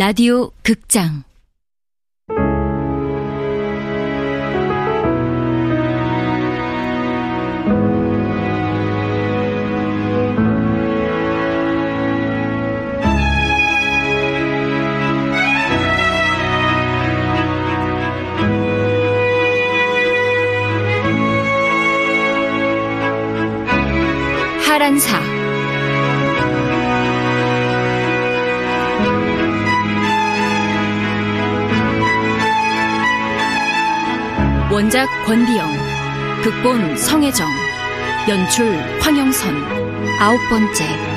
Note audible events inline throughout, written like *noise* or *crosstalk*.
라디오 극장. 하란사 원작 권비영, 극본 성혜정, 연출 황영선, 아홉 번째.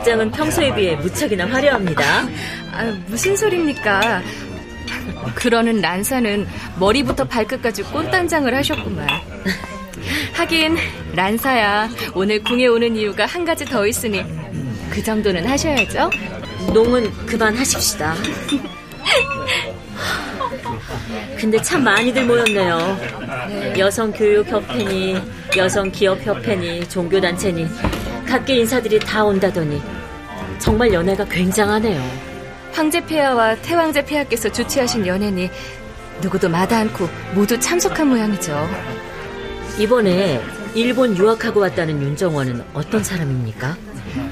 복장은 평소에 비해 무척이나 화려합니다. 아, 무슨 소립니까? 그러는 란사는 머리부터 발끝까지 꽃단장을 하셨구만. 하긴 란사야 오늘 궁에 오는 이유가 한 가지 더 있으니 그 정도는 하셔야죠. 농은 그만하십시다. 근데 참 많이들 모였네요. 네. 여성 교육 협회니, 여성 기업 협회니, 종교 단체니, 각계 인사들이 다 온다더니 정말 연애가 굉장하네요. 황제 폐하와 태왕제 폐하께서 주최하신 연회니 누구도 마다 않고 모두 참석한 모양이죠. 이번에 일본 유학하고 왔다는 윤정원은 어떤 사람입니까?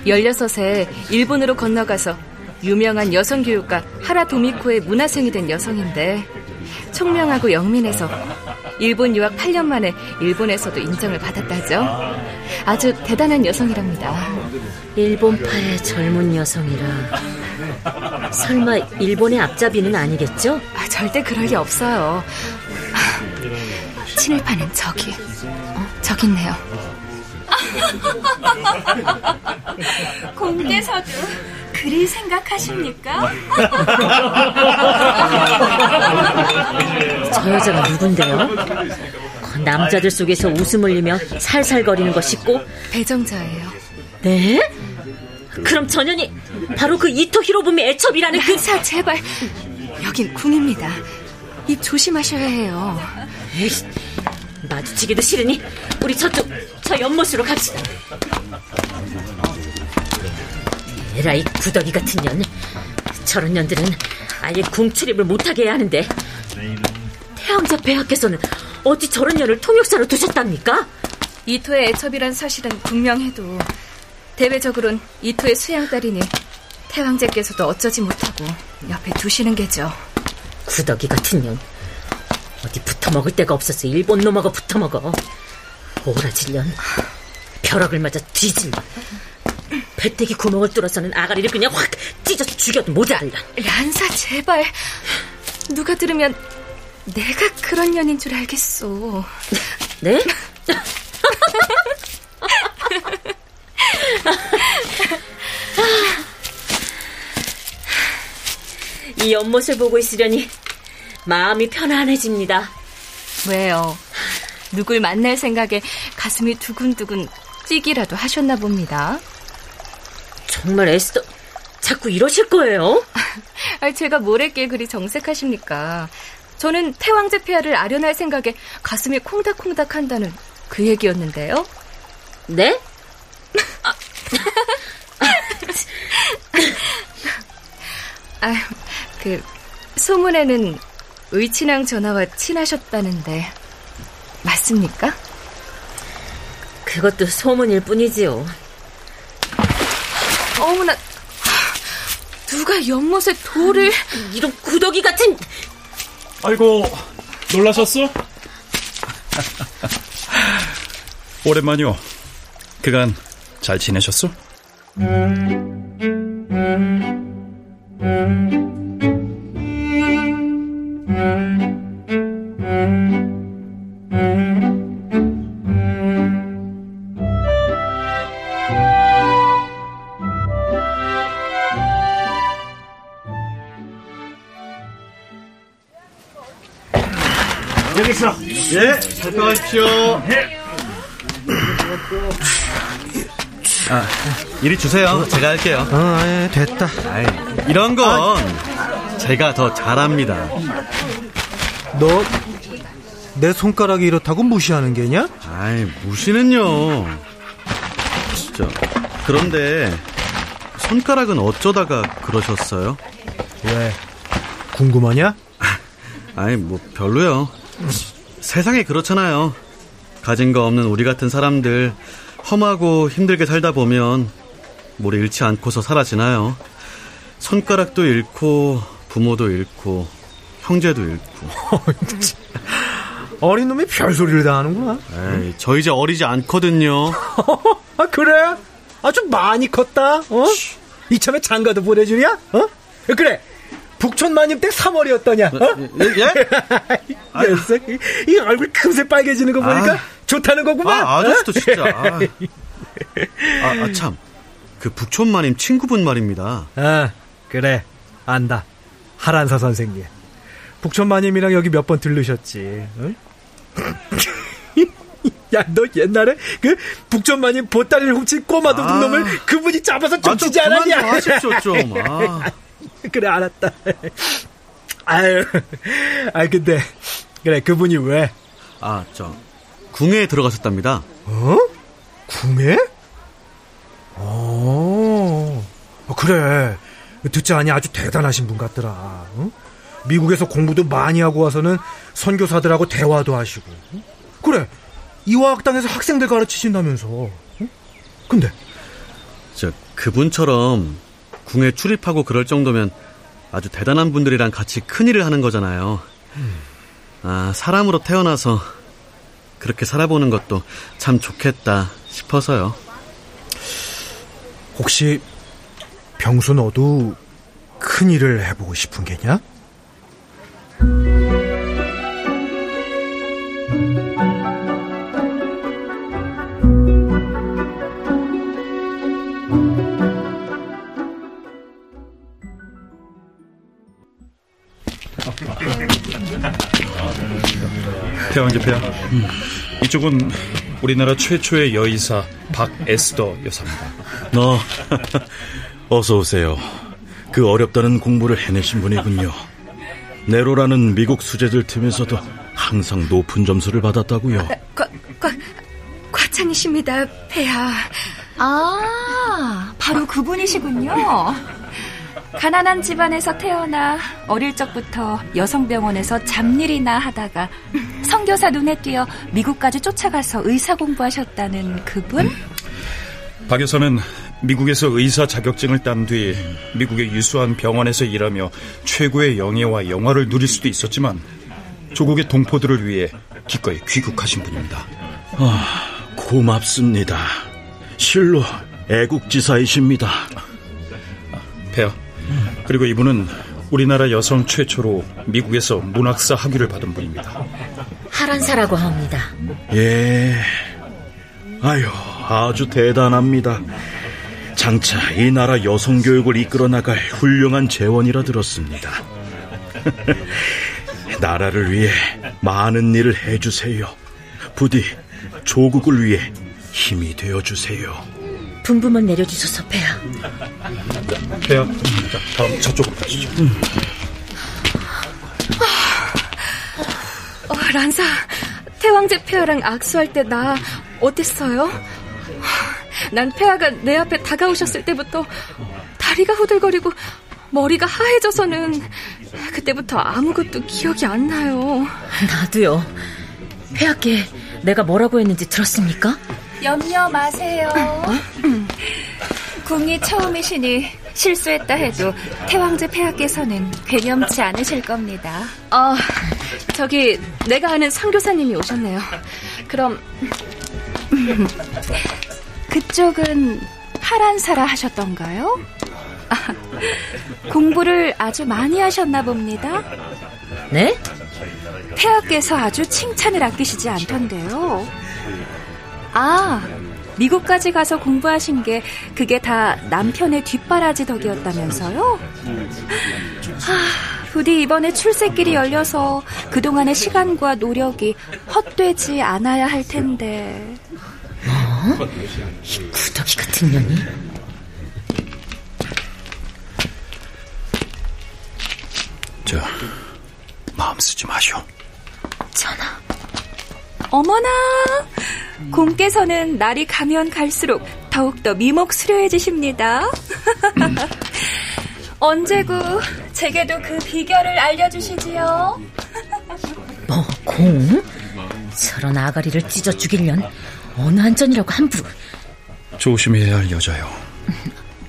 16세 일본으로 건너가서 유명한 여성 교육가 하라 도미코의 문화생이 된 여성인데 총명하고 영민해서 일본 유학 8년 만에 일본에서도 인정을 받았다죠. 아주 대단한 여성이랍니다. 일본파의 젊은 여성이라. 설마 일본의 앞잡이는 아니겠죠? 아, 절대 그럴 리 없어요. 친일파는 저기, 어, 저기 있네요. 공대서도 그리 생각하십니까? 저 여자가 누군데요? 남자들 속에서 웃음 흘리며 살살거리는 것이고 배정자예요. 네? 그럼 전현이 바로 그 이토 히로부미 애첩이라는 그... 사 제발 여긴 궁입니다. 입 조심하셔야 해요. 에이, 마주치기도 싫으니 우리 저쪽 저 연못으로 갑시다. 에라 이 구더기 같은 년. 저런 년들은 아예 궁 출입을 못하게 해야 하는데 태양자 폐하께서는 어찌 저런 년을 통역사로 두셨답니까? 이토의 애첩이란 사실은 분명해도 대외적으로는 이토의 수양딸이니 태왕제께서도 어쩌지 못하고 옆에 두시는 게죠. 구더기 같은 년. 어디 붙어먹을 데가 없어서 일본 놈하고 붙어먹어. 오라질년. 벼락을 맞아 뒤진 배때기 구멍을 뚫어서는 아가리를 그냥 확 찢어서 죽여도 모자랄라. 란사 제발. 누가 들으면 내가 그런 년인 줄 알겠어. 네? 이 연못을 보고 있으려니 마음이 편안해집니다. 왜요? 누굴 만날 생각에 가슴이 두근두근 뛰기라도 하셨나 봅니다. 정말 에스더 자꾸 이러실 거예요? *laughs* 제가 뭘 했기에 그리 정색하십니까? 저는 태왕제 폐하를 아련할 생각에 가슴이 콩닥콩닥 한다는 그 얘기였는데요. 네? 아, 그 소문에는 의친왕 전하와 친하셨다는데 맞습니까? 그것도 소문일 뿐이지요. 어머나, 누가 연못에 돌을 이런 구더기 같은 아이고 놀라셨어? 오랜만이요. 그간 잘 지내셨어? 여기 있어. 예, 살펴가십시오. 아, 이리 주세요. 제가 할게요. 어, 예, 됐다. 아이, 이런 건 제가 더 잘합니다. 너 내 손가락이 이렇다고 무시하는 게냐? 아이, 무시는요. 진짜. 그런데 손가락은 어쩌다가 그러셨어요? 왜? 궁금하냐? 아이, 뭐 별로요. 세상에 그렇잖아요. 가진 거 없는 우리 같은 사람들 험하고 힘들게 살다 보면 모래 잃지 않고서 사라지나요. 손가락도 잃고 부모도 잃고 형제도 잃고. *laughs* 어린 놈이 별소리를 다 하는구나. 에이, 저 이제 어리지 않거든요. *laughs* 아, 그래? 아주 많이 컸다, 어? 이참에 장가도 보내주냐? 어? 그래. 북촌 마님 때 3월이었더냐? 어? 예? *laughs* 이 녀석, 이, 이 얼굴 금세 빨개지는 거 보니까 아. 좋다는 거구만. 아, 아저씨도 어? 진짜. *laughs* 아, 아, 아, 참. 그 북촌 마님 친구분 말입니다. 아, 그래. 안다. 하란사 선생님. 북촌 마님이랑 여기 몇 번 들르셨지. 응? *laughs* 야, 너 옛날에 그 북촌 마님 보따리를 훔친 꼬마 도둑놈을 아. 그분이 잡아서 아, 좀 쫓지지 그만 않았냐? 좀 하십시오, 좀. 아. *laughs* 그래, 알았다. 아유, 아 근데 그래 그분이 왜? 아, 저 궁에 들어가셨답니다. 어? 궁에? 어, 어, 그래. 듣지 않니 아주 대단하신 분 같더라. 응? 미국에서 공부도 많이 하고 와서는 선교사들하고 대화도 하시고. 응? 그래. 이화학당에서 학생들 가르치신다면서. 응? 근데 저 그분처럼 궁에 출입하고 그럴 정도면 아주 대단한 분들이랑 같이 큰 일을 하는 거잖아요. 아, 사람으로 태어나서 그렇게 살아보는 것도 참 좋겠다 싶어서요. 혹시 병수 너도 큰 일을 해보고 싶은 게냐? 태왕제 폐하. 이쪽은 우리나라 최초의 여의사 박에스더 여사입니다. 어, *laughs* 어서 오세요. 그 어렵다는 공부를 해내신 분이군요. 네로라는 미국 수재들 팀에서도 항상 높은 점수를 받았다고요. 과, 과, 과찬이십니다, 폐하. 아, 바로 그분이시군요. 가난한 집안에서 태어나 어릴 적부터 여성병원에서 잡일이나 하다가 선교사 눈에 띄어 미국까지 쫓아가서 의사 공부하셨다는 그분? 박 여사는 미국에서 의사 자격증을 딴 뒤 미국의 유수한 병원에서 일하며 최고의 영예와 영화를 누릴 수도 있었지만 조국의 동포들을 위해 기꺼이 귀국하신 분입니다. 아, 고맙습니다. 실로 애국지사이십니다. 폐하. 그리고 이분은 우리나라 여성 최초로 미국에서 문학사 학위를 받은 분입니다. 하란사라고 합니다. 예. 아유, 아주 대단합니다. 장차 이 나라 여성 교육을 이끌어 나갈 훌륭한 재원이라 들었습니다. *laughs* 나라를 위해 많은 일을 해주세요. 부디 조국을 위해 힘이 되어 주세요. 분부만 내려주셔서 폐하. 폐하. 자, 다음 저쪽으로 가시죠. 어, 란사, 태왕제 폐하랑 악수할 때 나 어땠어요? 난 폐하가 내 앞에 다가오셨을 때부터 다리가 후들거리고 머리가 하얘져서는 그때부터 아무것도 기억이 안 나요. 나도요. 폐하께 내가 뭐라고 했는지 들었습니까? 염려 마세요. 궁이 처음이시니 실수했다 해도 태왕제 폐하께서는 괴념치 않으실 겁니다. 아, 저기 내가 아는 선교사님이 오셨네요. 그럼 그쪽은 하란사라 하셨던가요? 아, 공부를 아주 많이 하셨나 봅니다. 네? 폐하께서 아주 칭찬을 아끼시지 않던데요. 아, 미국까지 가서 공부하신 게 그게 다 남편의 뒷바라지 덕이었다면서요? 하, 부디 이번에 출세길이 열려서 그동안의 시간과 노력이 헛되지 않아야 할 텐데. 뭐? 어? 이 구더기 같은 년이. 저, 마음 쓰지 마시오. 전화. 어머나! 공께서는 날이 가면 갈수록 더욱더 미목 수려해지십니다. *laughs* 언제고 제게도 그 비결을 알려주시지요. 뭐, 공? 저런 아가리를 찢어 죽일년 어느 한전이라고 함부로. 조심해야 할 여자요.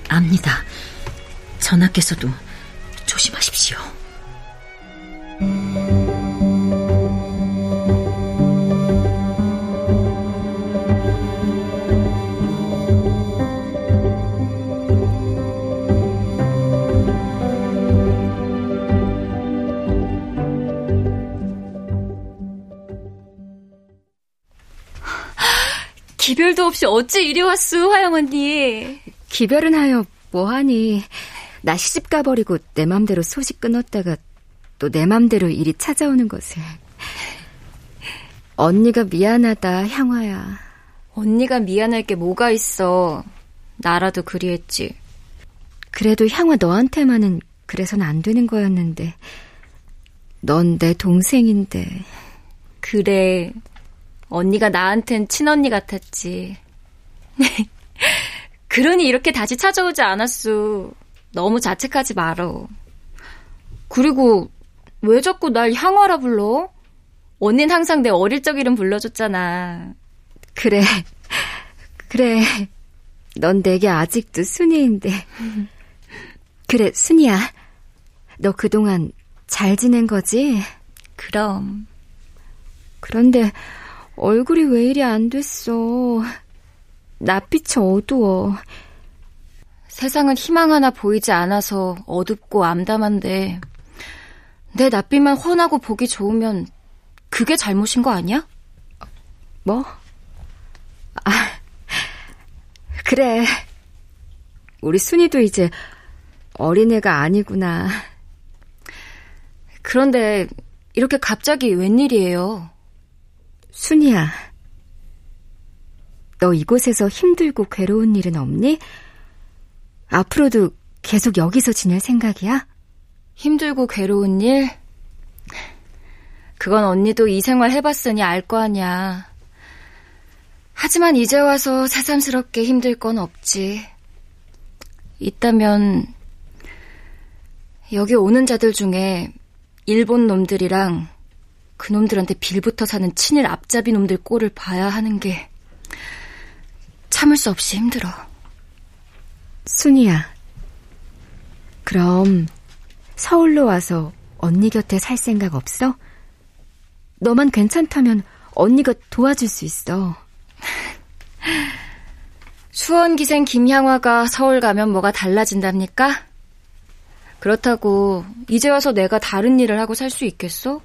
압니다. 전하께서도 조심하십시오. 기별도 없이 어찌 이리 왔수, 화영 언니. 기별은 하여 뭐하니. 나 시집 가버리고 내 맘대로 소식 끊었다가 또 내 맘대로 일이 찾아오는 것을. 언니가 미안하다, 향화야. 언니가 미안할 게 뭐가 있어. 나라도 그리했지. 그래도 향화 너한테만은 그래선 안 되는 거였는데. 넌 내 동생인데. 그래. 언니가 나한텐 친언니 같았지. *laughs* 그러니 이렇게 다시 찾아오지 않았어. 너무 자책하지 말어. 그리고 왜 자꾸 날 향화라 불러? 언닌 항상 내 어릴 적 이름 불러줬잖아. 그래. 그래. 넌 내게 아직도 순이인데. 그래, 순이야. 너 그동안 잘 지낸 거지? 그럼. 그런데 얼굴이 왜 이리 안 됐어. 낯빛이 어두워. 세상은 희망 하나 보이지 않아서 어둡고 암담한데 내 낯빛만 훤하고 보기 좋으면 그게 잘못인 거 아니야? 뭐? 아, 그래. 우리 순이도 이제 어린애가 아니구나. 그런데 이렇게 갑자기 웬일이에요? 순이야. 너 이곳에서 힘들고 괴로운 일은 없니? 앞으로도 계속 여기서 지낼 생각이야? 힘들고 괴로운 일? 그건 언니도 이 생활 해봤으니 알 거 아냐. 하지만 이제 와서 새삼스럽게 힘들 건 없지. 있다면, 여기 오는 자들 중에 일본 놈들이랑 그놈들한테 빌부터 사는 친일 앞잡이 놈들 꼴을 봐야 하는 게 참을 수 없이 힘들어. 순이야. 그럼 서울로 와서 언니 곁에 살 생각 없어? 너만 괜찮다면 언니가 도와줄 수 있어. *laughs* 수원 기생 김향화가 서울 가면 뭐가 달라진답니까? 그렇다고 이제 와서 내가 다른 일을 하고 살 수 있겠어?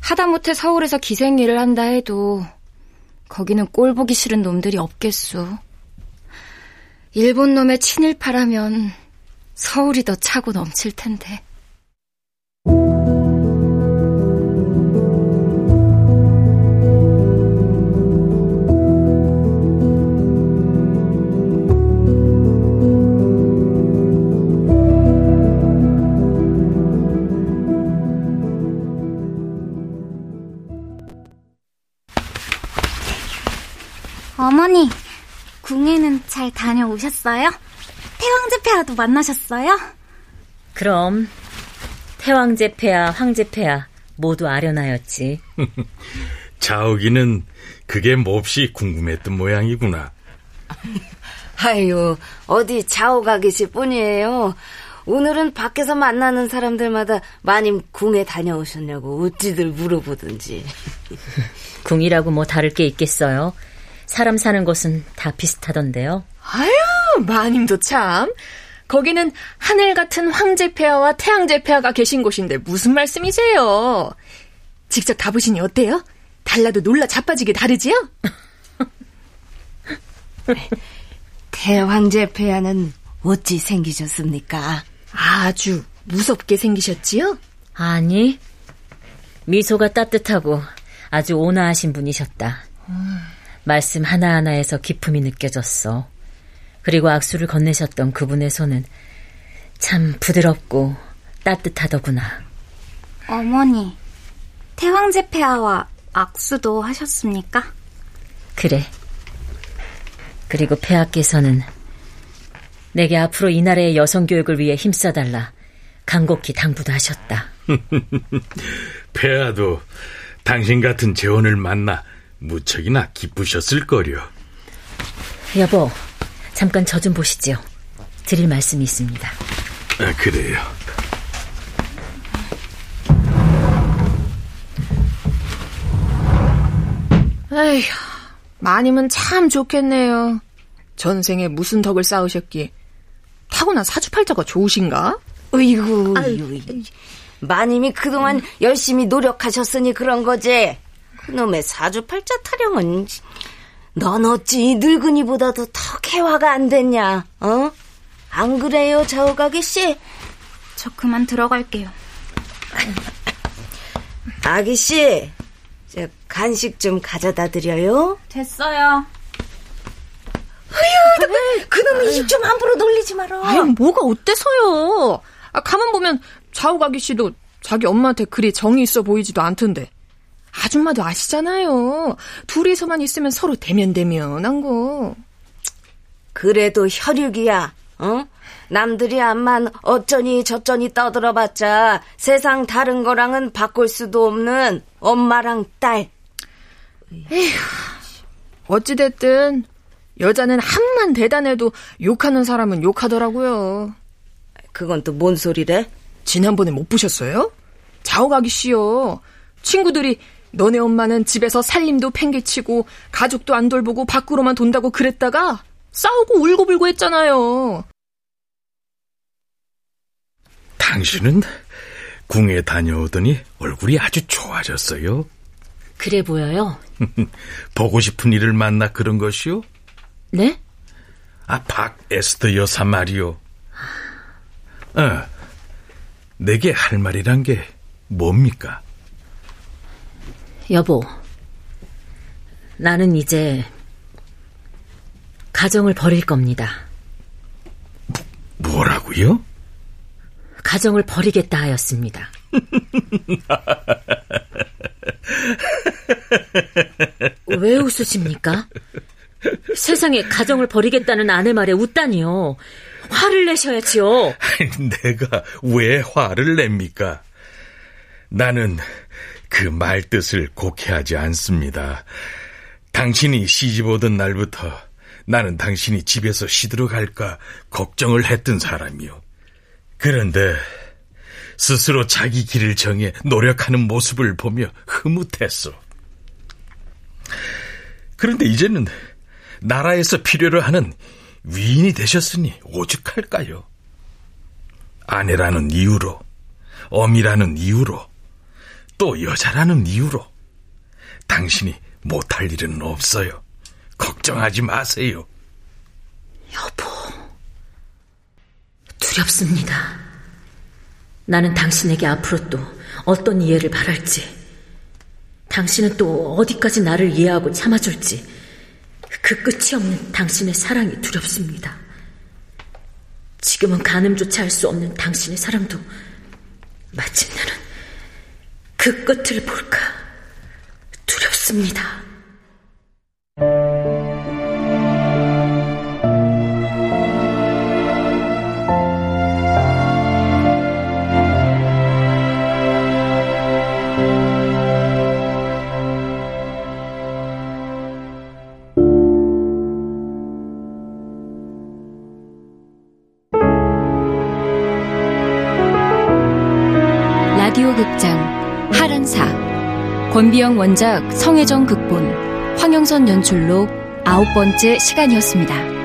하다못해 서울에서 기생 일을 한다 해도 거기는 꼴 보기 싫은 놈들이 없겠소. 일본 놈의 친일파라면 서울이 더 차고 넘칠 텐데. 잘 다녀오셨어요? 태왕제 폐하도 만나셨어요? 그럼 태왕제 폐하, 황제 폐하 모두 아련하였지. *laughs* 자욱이는 그게 몹시 궁금했던 모양이구나. 아유, 어디 자오가 계실 뿐이에요. 오늘은 밖에서 만나는 사람들마다 마님 궁에 다녀오셨냐고 어찌들 물어보든지. *laughs* 궁이라고 뭐 다를 게 있겠어요. 사람 사는 곳은 다 비슷하던데요. 아유, 마님도 참. 거기는 하늘 같은 황제 폐하와 태양제 폐하가 계신 곳인데 무슨 말씀이세요? 직접 가보시니 어때요? 달라도 놀라 자빠지게 다르지요? *laughs* 태황제 폐하는 어찌 생기셨습니까? 아주 무섭게 생기셨지요? 아니, 미소가 따뜻하고 아주 온화하신 분이셨다. 말씀 하나하나에서 기품이 느껴졌어. 그리고 악수를 건네셨던 그분의 손은 참 부드럽고 따뜻하더구나. 어머니, 태왕제 폐하와 악수도 하셨습니까? 그래. 그리고 폐하께서는 내게 앞으로 이 나라의 여성 교육을 위해 힘써달라 간곡히 당부도 하셨다. *laughs* 폐하도 당신 같은 재원을 만나 무척이나 기쁘셨을 거려. 여보, 잠깐 저 좀 보시지요. 드릴 말씀이 있습니다. 아, 그래요. 에휴, 마님은 참 좋겠네요. 전생에 무슨 덕을 쌓으셨기에 타고난 사주팔자가 좋으신가? 으이구, 아유, 마님이 그동안 열심히 노력하셨으니 그런 거지. 그놈의 사주팔자 타령은 넌 어찌 늙은이보다도 더 개화가 안 됐냐? 어? 안 그래요, 자오가기 씨? 저 그만 들어갈게요. *laughs* 아기 씨, 저 간식 좀 가져다 드려요. 됐어요. 어휴, 그놈의 입 좀 함부로 놀리지 마라. 아유, 뭐가 어때서요? 아, 가만 보면 좌우가기 씨도 자기 엄마한테 그리 정이 있어 보이지도 않던데. 아줌마도 아시잖아요. 둘이서만 있으면 서로 대면대면한 거. 그래도 혈육이야. 어? 남들이 암만 어쩌니 저쩌니 떠들어봤자 세상 다른 거랑은 바꿀 수도 없는 엄마랑 딸. 에휴, 어찌됐든 여자는 한만 대단해도 욕하는 사람은 욕하더라고요. 그건 또 뭔 소리래? 지난번에 못 보셨어요? 자오가기 씨요. 친구들이 너네 엄마는 집에서 살림도 팽개치고 가족도 안 돌보고 밖으로만 돈다고 그랬다가 싸우고 울고불고 했잖아요. 당신은 궁에 다녀오더니 얼굴이 아주 좋아졌어요. 그래 보여요? *laughs* 보고 싶은 일을 만나 그런 것이요? 네? 아, 박 에스더 여사 말이요. 어, 내게 할 말이란 게 뭡니까? 여보, 나는 이제 가정을 버릴 겁니다. 뭐라고요? 가정을 버리겠다 하였습니다. *laughs* 왜 웃으십니까? 세상에 가정을 버리겠다는 아내 말에 웃다니요. 화를 내셔야지요. 내가 왜 화를 냅니까? 나는 그 말 뜻을 곡해하지 않습니다. 당신이 시집 오던 날부터 나는 당신이 집에서 시들어 갈까 걱정을 했던 사람이요. 그런데 스스로 자기 길을 정해 노력하는 모습을 보며 흐뭇했어. 그런데 이제는 나라에서 필요로 하는 위인이 되셨으니 오죽할까요? 아내라는 이유로, 어미라는 이유로, 또 여자라는 이유로 당신이 못할 일은 없어요. 걱정하지 마세요. 여보, 두렵습니다. 나는 당신에게 앞으로 또 어떤 이해를 바랄지, 당신은 또 어디까지 나를 이해하고 참아줄지, 그 끝이 없는 당신의 사랑이 두렵습니다. 지금은 가늠조차 할 수 없는 당신의 사랑도 마침내는 그 끝을 볼까 두렵습니다. 권비영 원작 성혜정 극본 황영선 연출로 아홉 번째 시간이었습니다.